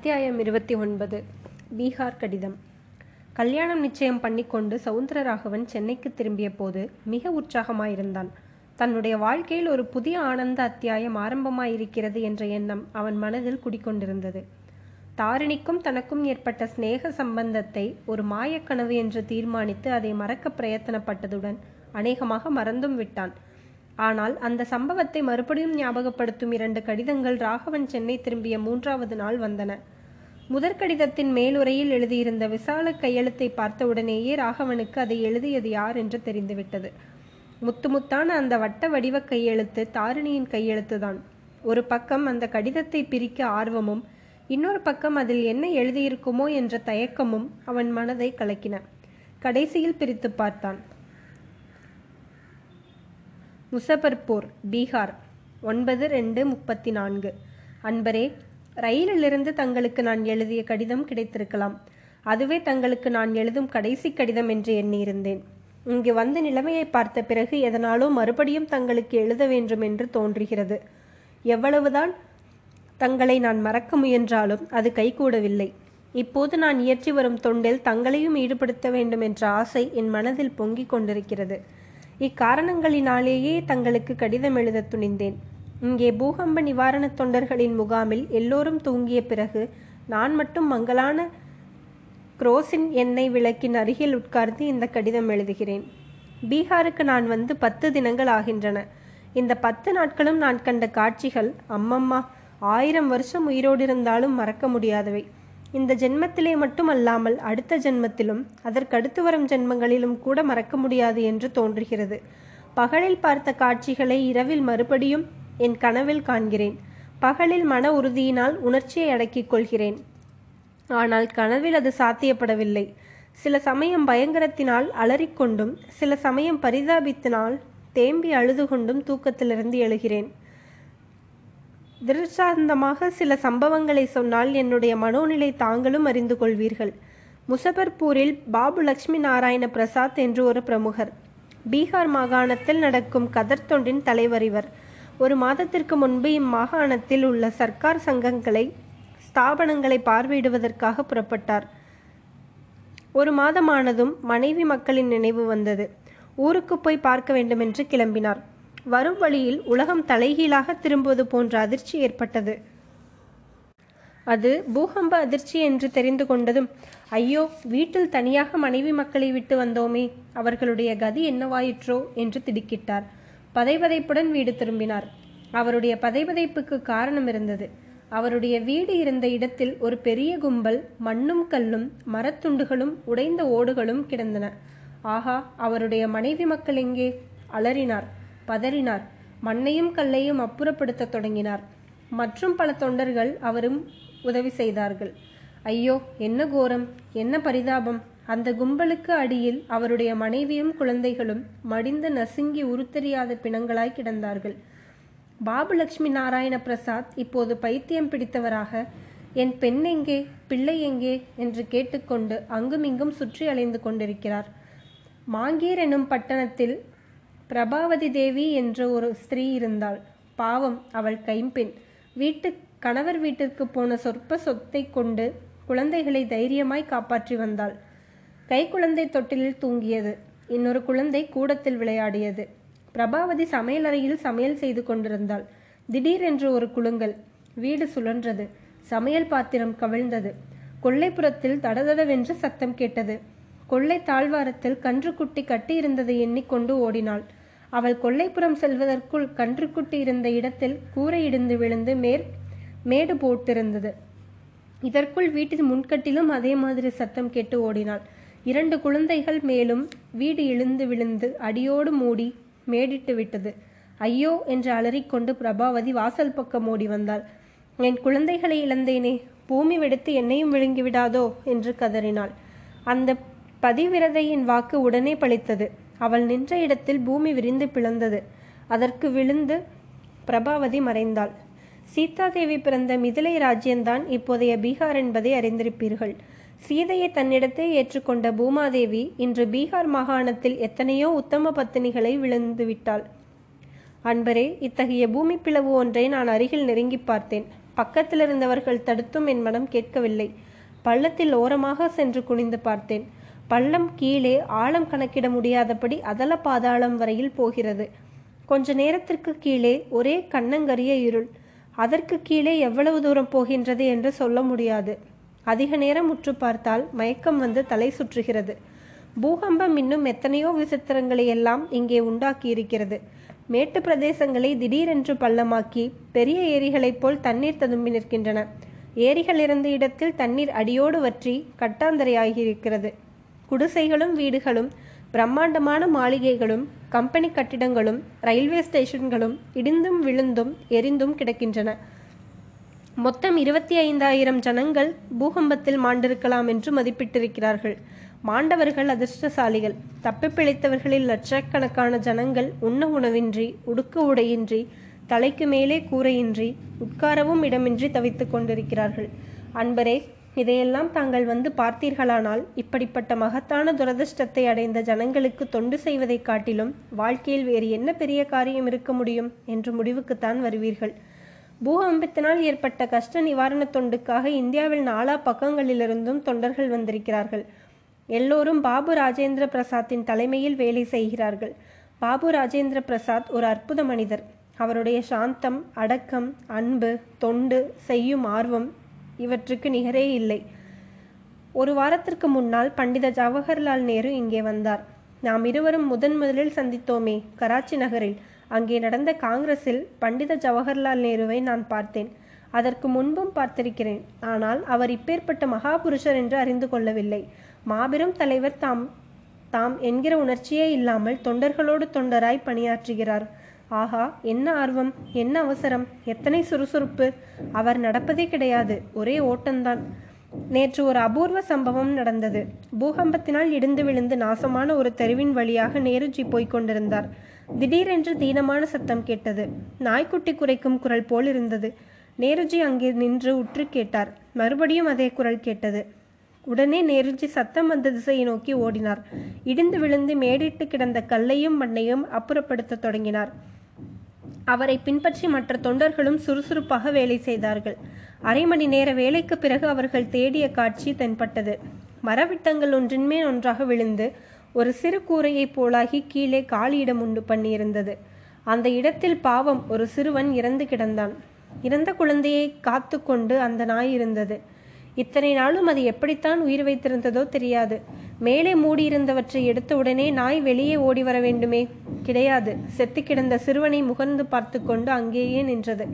அத்தியாயம் இருபத்தி ஒன்பது. பீகார் கடிதம். கல்யாணம் நிச்சயம் பண்ணிக்கொண்டு சவுந்தரராகவன் சென்னைக்கு திரும்பிய போது மிக உற்சாகமாயிருந்தான். தன்னுடைய வாழ்க்கையில் ஒரு புதிய ஆனந்த அத்தியாயம் ஆரம்பமாயிருக்கிறது என்ற எண்ணம் அவன் மனதில் குடிக்கொண்டிருந்தது. தாரிணிக்கும் தனக்கும் ஏற்பட்ட சிநேக சம்பந்தத்தை ஒரு மாயக்கனவு என்று தீர்மானித்து அதை மறக்க பிரயத்தனப்பட்டதுடன் அநேகமாக மறந்தும் விட்டான். ஆனால் அந்த சம்பவத்தை மறுபடியும் ஞாபகப்படுத்தும் இரண்டு கடிதங்கள் ராகவன் சென்னை திரும்பிய மூன்றாவது நாள் வந்தன. முதற் கடிதத்தின் மேலுரையில் எழுதியிருந்த விசால கையெழுத்தை பார்த்தவுடனேயே ராகவனுக்கு அதை எழுதியது யார் என்று தெரிந்துவிட்டது. முத்து முத்தான அந்த வட்ட வடிவ கையெழுத்து தாரிணியின் கையெழுத்துதான் ஒரு பக்கம் அந்த கடிதத்தை பிரிக்க ஆர்வமும் இன்னொரு பக்கம் அதில் என்ன எழுதியிருக்குமோ என்ற தயக்கமும் அவன் மனதை கலக்கின. கடைசியில் பிரித்து பார்த்தான். முசபர்பூர் பீகார். ஒன்பது ரெண்டு முப்பத்தி நான்கு அன்பரே ரயிலிலிருந்து தங்களுக்கு நான் எழுதிய கடிதம் கிடைத்திருக்கலாம். அதுவே தங்களுக்கு நான் எழுதும் கடைசி கடிதம் என்று எண்ணியிருந்தேன். இங்கு வந்த நிலைமையை பார்த்த பிறகு எதனாலோ மறுபடியும் தங்களுக்கு எழுத வேண்டும் என்று தோன்றுகிறது. எவ்வளவுதான் தங்களை நான் மறக்க முயன்றாலும் அது கைகூடவில்லை. இப்போது நான் இயற்றி வரும் தொண்டில் தங்களையும் ஈடுபடுத்த வேண்டும் என்ற ஆசை என் மனதில் பொங்கிக் கொண்டிருக்கிறது. இக்காரணங்களினாலேயே தங்களுக்கு கடிதம் எழுத துணிந்தேன். இங்கே பூகம்ப நிவாரணத் தொண்டர்களின் முகாமில் எல்லோரும் தூங்கிய பிறகு நான் மட்டும் மங்களான குரோசின் எண்ணெய் விளக்கின் அருகில் உட்கார்ந்து இந்த கடிதம் எழுதுகிறேன். பீகாருக்கு நான் வந்து பத்து தினங்கள் ஆகின்றன. இந்த பத்து நாட்களும் நான் கண்ட காட்சிகள் அம்மம்மா ஆயிரம் வருஷம் உயிரோடு இருந்தாலும் மறக்க முடியாதவை. இந்த ஜென்மத்திலே மட்டும் அல்லாமல் அடுத்த ஜென்மத்திலும் அதற்கடுத்து வரும் ஜென்மங்களிலும் கூட மறக்க முடியாது என்று தோன்றுகிறது. பகலில் பார்த்த காட்சிகளை இரவில் மறுபடியும் என் கனவில் காண்கிறேன். பகலில் மன உறுதியினால் உணர்ச்சியை அடக்கிக் கொள்கிறேன். ஆனால் கனவில் அது சாத்தியப்படவில்லை. சில சமயம் பயங்கரத்தினால் அலறிக்கொண்டும் சில சமயம் பரிதாபித்தினால் தேம்பி அழுது கொண்டும் தூக்கத்திலிருந்து எழுகிறேன். திருஷ்டாந்தமாக சில சம்பவங்களை சொன்னால் என்னுடைய மனோநிலை தாங்களும் அறிந்து கொள்வீர்கள். முசபர்பூரில் பாபு லட்சுமி நாராயண பிரசாத் என்று ஒரு பிரமுகர். பீகார் மாகாணத்தில் நடக்கும் கதர் தொண்டின் தலைவர் இவர். ஒரு மாதத்திற்கு முன்பு இம்மாகாணத்தில் உள்ள சர்க்கார் சங்கங்களை ஸ்தாபனங்களை பார்வையிடுவதற்காக புறப்பட்டார். ஒரு மாதமானதும் மனைவி மக்களின் நினைவு வந்தது. ஊருக்கு போய் பார்க்க வேண்டுமென்று கிளம்பினார். வரும் வழியில் உலகம் தலைகீழாக திரும்புவது போன்ற அதிர்ச்சி ஏற்பட்டது. அது பூகம்ப அதிர்ச்சி என்று தெரிந்து கொண்டதும் ஐயோ வீட்டில் தனியாக மனைவி மக்களை விட்டு வந்தோமே அவர்களுடைய கதி என்னவாயிற்றோ? என்று திடுக்கிட்டார். பதைபதைப்புடன் வீடு திரும்பினார். அவருடைய பதைபதைப்புக்கு காரணம் இருந்தது. அவருடைய வீடு இருந்த இடத்தில் ஒரு பெரிய கும்பல் மண்ணும் கல்லும் மரத்துண்டுகளும் உடைந்த ஓடுகளும் கிடந்தன. ஆஹா அவருடைய மனைவி மக்கள் எங்கே? அலறினார். பதறினார். மண்ணையும் கல்லையும் அப்புறப்படுத்த தொடங்கினார். மற்றும் பல தொண்டர்கள் அவரும் உதவி செய்தார்கள். ஐயோ என்ன கோரம் என்ன பரிதாபம். அந்த கும்பலுக்கு அடியில் அவருடைய மனைவியும் குழந்தைகளும் மடிந்து நசுங்கி உருத்தெரியாத பிணங்களாய் கிடந்தார்கள். பாபு லட்சுமி நாராயண பிரசாத் இப்போது பைத்தியம் பிடித்தவராக என் பெண் எங்கே பிள்ளை எங்கே? என்று கேட்டுக்கொண்டு அங்குமிங்கும் சுற்றி அலைந்து கொண்டிருக்கிறார். மாங்கீர் எனும் பட்டணத்தில் பிரபாவதி தேவி என்ற ஒரு ஸ்திரீ இருந்தாள். பாவம் அவள் கைம்பெண் வீட்டு கணவர் வீட்டிற்கு போன சொற்ப சொத்தை கொண்டு குழந்தைகளை தைரியமாய் காப்பாற்றி வந்தாள். கை குழந்தை தொட்டிலில் தூங்கியது. இன்னொரு குழந்தை கூடத்தில் விளையாடியது. பிரபாவதி சமையலறையில் சமையல் செய்து கொண்டிருந்தாள். திடீரென்று ஒரு குலுங்கல். வீடு சுழன்றது. சமையல் பாத்திரம் கவிழ்ந்தது. கொள்ளைப்புறத்தில் தடதடவென்று சத்தம் கேட்டது. கொள்ளை தாழ்வாரத்தில் கன்றுக்குட்டி கட்டியிருந்ததை எண்ணிக்கொண்டு ஓடினாள். அவள் கொல்லைப்புறம் செல்வதற்குள் கன்றுக்குட்டி இருந்த இடத்தில் கூரை இடிந்து விழுந்து மேற் மேடு போட்டிருந்தது. இதற்குள் வீட்டின் முன்கட்டிலும் அதே மாதிரி சத்தம் கேட்டு ஓடினாள். இரண்டு குழந்தைகள் மேலும் வீடு இழுந்து விழுந்து அடியோடு மூடி மேடிட்டு விட்டது. ஐயோ என்று அலறிக்கொண்டு பிரபாவதி வாசல் பக்கம் ஓடி வந்தாள். என் குழந்தைகளை இழந்தேனே பூமி வெடித்து என்னையும் விழுங்கிவிடாதோ என்று கதறினாள். அந்த பதிவிரதையின் வாக்கு உடனே பழித்தது. அவள் நின்ற இடத்தில் பூமி விரிந்து பிளந்தது. அதற்கு விழுந்து பிரபாவதி மறைந்தாள். சீதாதேவி பிறந்த மிதிலை ராஜ்யம்தான் இப்போதைய பீகார் என்பதை அறிந்திருப்பீர்கள். சீதையை தன்னிடத்தே ஏற்றுக்கொண்ட பூமாதேவி இன்று பீகார் மாகாணத்தில் எத்தனையோ உத்தம பத்தினிகளை விழுந்து விட்டாள். அன்பரே இத்தகைய பூமி பிளவு ஒன்றை நான் அருகில் நெருங்கி பார்த்தேன். பக்கத்தில் இருந்தவர்கள் தடுத்தும் என் மனம் கேட்கவில்லை. பள்ளத்தில் ஓரமாக சென்று குனிந்து பார்த்தேன். பள்ளம் கீழே ஆழம் கணக்கிட முடியாதபடி அதல பாதாளம் வரையில் போகிறது. கொஞ்ச நேரத்திற்கு கீழே ஒரே கண்ணங்கரிய இருள். அதற்கு கீழே எவ்வளவு தூரம் போகின்றது என்று சொல்ல முடியாது. அதிக நேரம் முற்று பார்த்தால் மயக்கம் வந்து தலை சுற்றுகிறது. பூகம்பம் இன்னும் எத்தனையோ விசித்திரங்களை எல்லாம் இங்கே உண்டாக்கி இருக்கிறது மேட்டு பிரதேசங்களை திடீரென்று பள்ளமாக்கி பெரிய ஏரிகளைப் போல் தண்ணீர் ததும்பி நிற்கின்றன. ஏரிகள் இருந்த இடத்தில் தண்ணீர் அடியோடு வற்றி கட்டாந்தரையாகியிருக்கிறது. குடிசைகளும் வீடுகளும் பிரம்மாண்டமான மாளிகைகளும் கம்பெனி கட்டிடங்களும் ரயில்வே ஸ்டேஷன்களும் இடிந்தும் விழுந்தும் எரிந்தும் கிடக்கின்றன. மொத்தம் இருபத்தி ஐந்தாயிரம் ஜனங்கள் பூகம்பத்தில் மாண்டிருக்கலாம் என்று மதிப்பிட்டிருக்கிறார்கள். மாண்டவர்கள் அதிர்ஷ்டசாலிகள். தப்பி பிழைத்தவர்களில் லட்சக்கணக்கான ஜனங்கள் உண்ண உணவின்றி உடுக்க உடையின்றி தலைக்கு மேலே கூரையின்றி உட்காரவும் இடமின்றி தவித்துக் கொண்டிருக்கிறார்கள். அன்பரே இதையெல்லாம் தாங்கள் வந்து பார்த்தீர்களானால் இப்படிப்பட்ட மகத்தான துரதிர்ஷ்டத்தை அடைந்த ஜனங்களுக்கு தொண்டு செய்வதைக் காட்டிலும் வாழ்க்கையில் வேறு என்ன பெரிய காரியம் இருக்க முடியும் என்று முடிவுக்குத்தான் வருவீர்கள். பூகம்பத்தினால் ஏற்பட்ட கஷ்ட நிவாரண தொண்டுக்காக இந்தியாவில் நாலா பக்கங்களிலிருந்தும் தொண்டர்கள் வந்திருக்கிறார்கள். எல்லோரும் பாபு ராஜேந்திர பிரசாத்தின் தலைமையில் வேலை செய்கிறார்கள். பாபு ராஜேந்திர பிரசாத் ஒரு அற்புத மனிதர். அவருடைய சாந்தம் அடக்கம் அன்பு தொண்டு செய்யும் ஆர்வம் இவற்றுக்கு நிகரே இல்லை. ஒரு வாரத்திற்கு முன்னால் பண்டித ஜவஹர்லால் நேரு இங்கே வந்தார். நாம் இருவரும் முதன் முதலில் சந்தித்தோமே கராச்சி நகரில். அங்கே நடந்த காங்கிரஸில் பண்டித ஜவஹர்லால் நேருவை நான் பார்த்தேன். அதற்கு முன்பும் பார்த்திருக்கிறேன். ஆனால் அவர் இப்பேற்பட்ட மகாபுருஷர் என்று அறிந்து கொள்ளவில்லை. மாபெரும் தலைவர் தாம் தாம் என்கிற உணர்ச்சியே இல்லாமல் தொண்டர்களோடு தொண்டராய் பணியாற்றுகிறார். ஆஹா என்ன ஆர்வம் என்ன அவசரம் எத்தனை சுறுசுறுப்பு. அவர் நடப்பதே கிடையாது ஒரே ஓட்டம்தான். நேற்று ஒரு அபூர்வ சம்பவம் நடந்தது. பூகம்பத்தினால் இடிந்து விழுந்து நாசமான ஒரு தெருவின் வழியாக நேருஜி போய்க் கொண்டிருந்தார். திடீரென்று தீனமான சத்தம் கேட்டது. நாய்க்குட்டி குறைக்கும் குரல் போல் இருந்தது. நேருஜி அங்கே நின்று உற்று கேட்டார். மறுபடியும் அதே குரல் கேட்டது. உடனே நேருஜி சத்தம் வந்த திசையை நோக்கி ஓடினார். இடிந்து விழுந்து மேடிட்டு கிடந்த கல்லையும் மண்ணையும் அப்புறப்படுத்த தொடங்கினார். அவரை பின்பற்றி மற்ற தொண்டர்களும் சுறுசுறுப்பாக வேலை செய்தார்கள். அரை மணி நேர வேலைக்கு பிறகு அவர்கள் தேடிய காட்சி தென்பட்டது. மரவிட்டங்கள் ஒன்றின் மேல் ஒன்றாக விழுந்து ஒரு சிறு கூரையைப் போலாகி கீழே காலியிடம் உண்டு பண்ணியிருந்தது. அந்த இடத்தில் பாவம் ஒரு சிறுவன் இறந்து கிடந்தான். இறந்த குழந்தையை காத்து கொண்டு அந்த நாய் இருந்தது. இத்தனை நாளும் அது எப்படித்தான் உயிர் வைத்திருந்ததோ தெரியாது. மேலே மூடியிருந்தவற்றை எடுத்த உடனே நாய் வெளியே ஓடி வர வேண்டுமே? கிடையாது. செத்து கிடந்த சிறுவனை முகர்ந்து பார்த்து கொண்டு அங்கேயே நின்றது.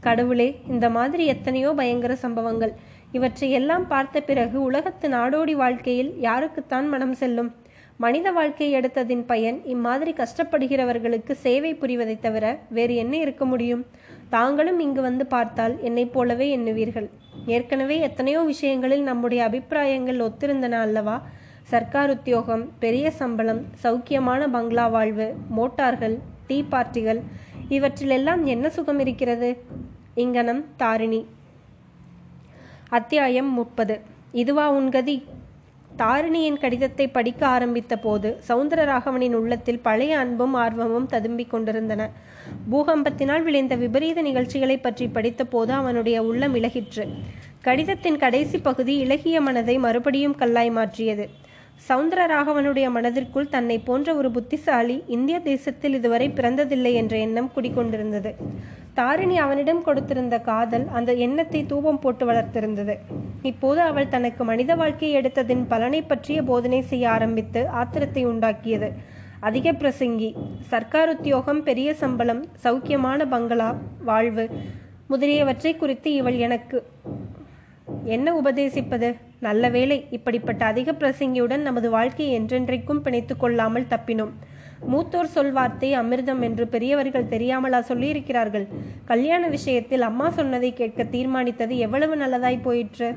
கடவுளே இந்த மாதிரி எத்தனையோ பயங்கர சம்பவங்கள். இவற்றை எல்லாம் பார்த்த பிறகு உலகத்து நாடோடி வாழ்க்கையில் யாருக்குத்தான் மனம் செல்லும்? மனித வாழ்க்கை எடுத்ததின் பயன் இம்மாதிரி கஷ்டப்படுகிறவர்களுக்கு சேவை புரிவதை தவிர வேறு என்ன இருக்க முடியும்? தாங்களும் இங்கு வந்து பார்த்தால் என்னைப் போலவே எண்ணுவீர்கள். ஏற்கனவே எத்தனையோ விஷயங்களில் நம்முடைய அபிப்பிராயங்கள் ஒத்திருந்தன அல்லவா? சர்க்கார் உத்தியோகம் பெரிய சம்பளம் சௌக்கியமான பங்களா வாழ்வு மோட்டார்கள் டீ பார்ட்டிகள் இவற்றிலெல்லாம் என்ன சுகம் இருக்கிறது? இங்கனம் தாரிணி. அத்தியாயம் முப்பது. இதுவா உன் கதி? தாரிணியின் கடிதத்தை படிக்க ஆரம்பித்த போது சவுந்தரராகவனின் உள்ளத்தில் பழைய அன்பும் ஆர்வமும் ததும்பிக் கொண்டிருந்தன. பூகம்பத்தினால் விளைந்த விபரீத நிகழ்ச்சிகளை பற்றி படித்த போது அவனுடைய உள்ளம் இலகிற்று. கடிதத்தின் கடைசி பகுதி இலகிய மனதை மறுபடியும் கல்லாய் மாற்றியது. சவுந்தரராகவனுடைய மனதிற்குள் தன்னை போன்ற ஒரு புத்திசாலி இந்திய தேசத்தில் இதுவரை பிறந்ததில்லை என்ற எண்ணம் குடிக்கொண்டிருந்தது. தாரிணி அவனிடம் கொடுத்திருந்த காதல் அந்த எண்ணத்தை தூபம் போட்டு வளர்த்திருந்தது. இப்போது அவள் தனக்கு மனித வாழ்க்கையை எடுத்ததின் பலனை பற்றிய போதனை செய்ய ஆரம்பித்து ஆத்திரத்தை உண்டாக்கியது. அதிக பிரசங்கி சர்க்கார் உத்தியோகம் பெரிய சம்பளம் சௌக்கியமான பங்களா வாழ்வு முதலியவற்றை குறித்து இவள் எனக்கு என்ன உபதேசிப்பது? நல்ல வேளை இப்படிப்பட்ட அதிக பிரசங்கியுடன் நமது வாழ்க்கையை என்றென்றைக்கும் பிணைத்துக் கொள்ளாமல் தப்பினோம். மூத்தோர் சொல்வார்த்தை அமிர்தம் என்று பெரியவர்கள் தெரியாமலா சொல்லியிருக்கிறார்கள். கல்யாண விஷயத்தில் அம்மா சொன்னதை கேட்க தீர்மானித்தது எவ்வளவு நல்லதாய் போயிற்று?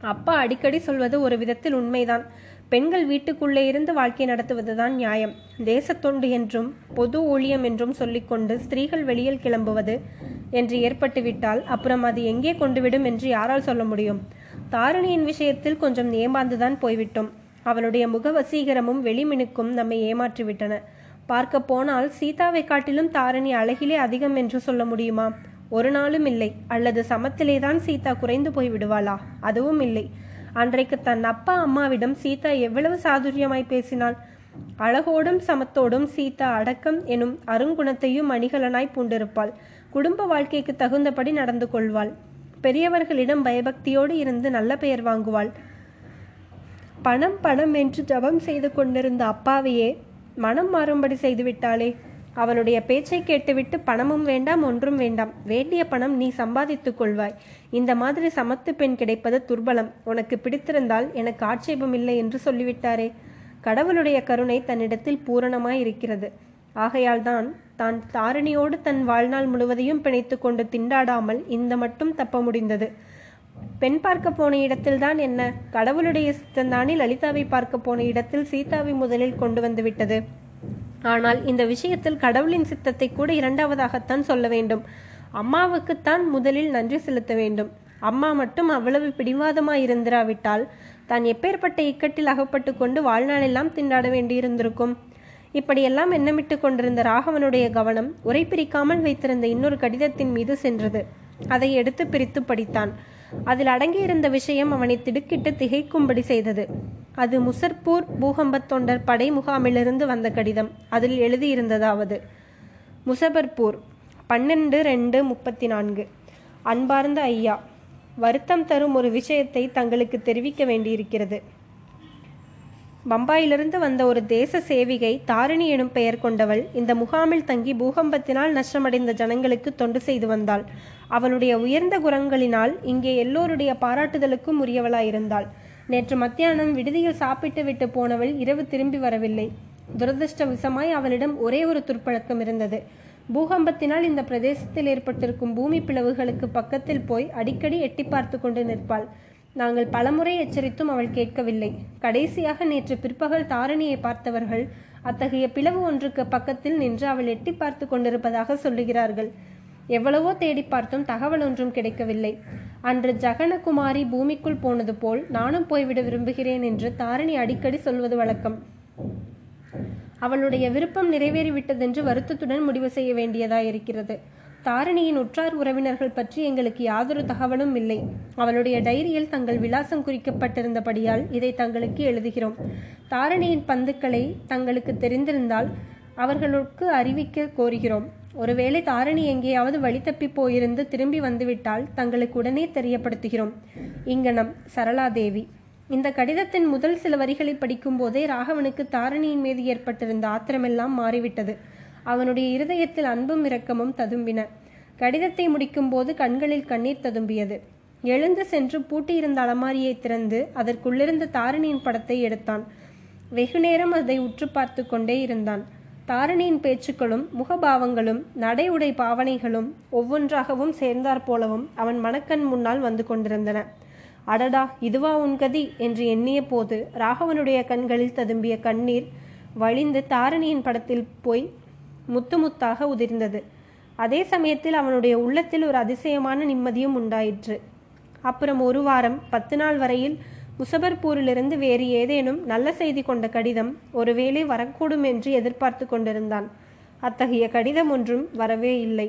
அப்பா அடிக்கடி சொல்வது ஒரு விதத்தில் உண்மைதான். பெண்கள் வீட்டுக்குள்ளே இருந்து வாழ்க்கை நடத்துவதுதான் நியாயம். தேசத்தொண்டு என்றும் பொது ஊழியம் என்றும் சொல்லிக்கொண்டு ஸ்திரீகள் வெளியில் கிளம்புவது என்று ஏற்பட்டுவிட்டால் அப்புறம் அது எங்கே கொண்டுவிடும் என்று யாரால் சொல்ல முடியும்? தாரிணியின் விஷயத்தில் கொஞ்சம் ஏமாந்துதான் போய்விட்டோம். அவளுடைய முக வசீகரமும் வெளிமினுக்கும் நம்மை ஏமாற்றிவிட்டன. பார்க்க போனால் சீதாவை காட்டிலும் தாரணி அழகிலே அதிகம் என்று சொல்ல முடியுமா? ஒரு நாளும் இல்லை. அல்லது சமத்திலேதான் சீதா குறைந்து போய் விடுவாளா? அதுவும் இல்லை. அன்றைக்கு தன் அப்பா அம்மாவிடம் சீதா எவ்வளவு சாதுரியமாய் பேசினாள்? அழகோடும் சமத்தோடும் சீதா அடக்கம் எனும் அருங்குணத்தையும் அணிகலனாய் பூண்டிருப்பாள். குடும்ப வாழ்க்கைக்கு தகுந்தபடி நடந்து கொள்வாள். பெரியவர்களிடம் பயபக்தியோடு இருந்து நல்ல பெயர் வாங்குவாள். பணம் பணம் என்று ஜபம் செய்து கொண்டிருந்த அப்பாவையே மனம் மாறும்படி செய்துவிட்டாளே. அவளுடைய பேச்சை கேட்டுவிட்டு பணமும் வேண்டாம் ஒன்றும் வேண்டாம். வேண்டிய பணம் நீ சம்பாதித்துக் கொள்வாய். இந்த மாதிரி சமத்து பெண் கிடைப்பது துர்பலம். உனக்கு பிடித்திருந்தால் எனக்கு ஆட்சேபம் இல்லை என்று சொல்லிவிட்டாரே. கடவுளுடைய கருணை தன்னிடத்தில் பூரணமாய் இருக்கிறது ஆகையால் தான் தான் தாரிணியோடு தன் வாழ்நாள் முழுவதையும் பிணைத்து கொண்டு திண்டாடாமல் இந்த மட்டும் தப்ப முடிந்தது. பெண் பார்க்க போன இடத்தில்தான் என்ன? கடவுளுடைய சித்தந்தானே லலிதாவை பார்க்க போன இடத்தில் சீதாவை முதலில் கொண்டு வந்து விட்டது. ஆனால் இந்த விஷயத்தில் கடவுளின் சித்தத்தை கூட இரண்டாவதாகத்தான் சொல்ல வேண்டும். அம்மாவுக்குத்தான் முதலில் நன்றி செலுத்த வேண்டும். அம்மா மட்டும் அவ்வளவு பிடிவாதமாய் இருந்திராவிட்டால் தான் எப்பேற்பட்ட இக்கட்டில் அகப்பட்டு கொண்டு வாழ்நாளெல்லாம் திண்டாட வேண்டியிருந்திருக்கும். இப்படியெல்லாம் எண்ணமிட்டு கொண்டிருந்த ராகவனுடைய கவனம் உரை பிரிக்காமல் வைத்திருந்த இன்னொரு கடிதத்தின் மீது சென்றது. அதை எடுத்து பிரித்து படித்தான். அதில் அடங்கியிருந்த விஷயம் அவனை திடுக்கிட்டு திகைக்கும்படி செய்தது. அது முசர்பூர் பூகம்பத் தொண்டர் படை முகாமிலிருந்து வந்த கடிதம். அதில் எழுதியிருந்ததாவது முசபர்பூர் பன்னெண்டு ரெண்டு முப்பத்தி நான்கு அன்பார்ந்த ஐயா வருத்தம் தரும் ஒரு விஷயத்தை தங்களுக்கு தெரிவிக்க வேண்டியிருக்கிறது. பம்பாயிலிருந்து வந்த ஒரு தேச சேவிகை தாரிணி எனும் பெயர் கொண்டவள் இந்த முகாமில் தங்கி பூகம்பத்தினால் நஷ்டமடைந்த ஜனங்களுக்கு தொண்டு செய்து வந்தாள். அவளுடைய உயர்ந்த குரங்களினால் இங்கே எல்லோருடைய பாராட்டுதலுக்கும் உரியவளாயிருந்தாள். நேற்று மத்தியானம் விடுதியில் சாப்பிட்டு விட்டு போனவள் இரவு திரும்பி வரவில்லை. துரதிருஷ்டவசமாய் அவளிடம் ஒரே ஒரு துர்ப்பழக்கம் இருந்தது. பூகம்பத்தினால் இந்த பிரதேசத்தில் ஏற்பட்டிருக்கும் பூமி பிளவுகளுக்கு பக்கத்தில் போய் அடிக்கடி எட்டி பார்த்து கொண்டு நிற்பாள். நாங்கள் பலமுறை எச்சரித்தும் அவள் கேட்கவில்லை. கடைசியாக நேற்று பிற்பகல் தாரணியை பார்த்தவர்கள் அத்தகைய பிளவு ஒன்றுக்கு பக்கத்தில் நின்று அவள் எட்டி பார்த்து கொண்டிருப்பதாக சொல்லுகிறார்கள். எவ்வளவோ தேடி பார்த்தும் தகவல் ஒன்றும் கிடைக்கவில்லை. அன்று ஜகனகுமாரி பூமிக்குள் போனது போல் நானும் போய்விட விரும்புகிறேன் என்று தாரணி அடிக்கடி சொல்வது வழக்கம். அவளுடைய விருப்பம் நிறைவேறிவிட்டதென்று வருத்தத்துடன் முடிவு செய்ய வேண்டியதாயிருக்கிறது. தாரணியின் உற்றார் உறவினர்கள் பற்றி எங்களுக்கு யாதொரு தகவலும் இல்லை. அவளுடைய டைரியில் தங்கள் விலாசம் குறிக்கப்பட்டிருந்தபடியால் இதை தங்களுக்கு எழுதுகிறோம். தாரணியின் பந்துக்களை தங்களுக்கு தெரிந்திருந்தால் அவர்களுக்கு அறிவிக்க கோருகிறோம். ஒருவேளை தாரணி எங்கேயாவது வழி தப்பி போயிருந்து திரும்பி வந்துவிட்டால் தங்களுக்கு உடனே தெரியப்படுத்துகிறோம். இங்கனம் சரளாதேவி. இந்த கடிதத்தின் முதல் சில வரிகளை படிக்கும் போதே ராகவனுக்கு தாரணியின் மீது ஏற்பட்டிருந்த ஆத்திரமெல்லாம் மாறிவிட்டது. அவனுடைய இருதயத்தில் அன்பும் இரக்கமும் ததும்பின. கடிதத்தை முடிக்கும் போது கண்களில் கண்ணீர் ததும்பியது. எழுந்து சென்று பூட்டியிருந்த அலமாரியை திறந்து அதற்குள்ளிருந்த தாரிணியின் படத்தை எடுத்தான். வெகுநேரம் அதை உற்று பார்த்து கொண்டே இருந்தான். தாரிணியின் பேச்சுக்களும் முகபாவங்களும் நடை உடை பாவனைகளும் ஒவ்வொன்றாகவும் சேர்ந்தாற் போலவும் அவன் மனக்கண் முன்னால் வந்து கொண்டிருந்தன. அடடா இதுவா உன் கதி? என்று எண்ணிய போது ராகவனுடைய கண்களில் ததும்பிய கண்ணீர் வழிந்து தாரணியின் படத்தில் போய் முத்து முத்தாக உதிர்ந்தது. அதே சமயத்தில் அவனுடைய உள்ளத்தில் ஒரு அதிசயமான நிம்மதியும் உண்டாயிற்று. அப்புறம் ஒரு வாரம் பத்து நாள் வரையில் முசபர்பூரிலிருந்து வேறு ஏதேனும் நல்ல செய்தி கொண்ட கடிதம் ஒருவேளை வரக்கூடும் என்று எதிர்பார்த்து கொண்டிருந்தான். அத்தகைய கடிதம் ஒன்றும் வரவே இல்லை.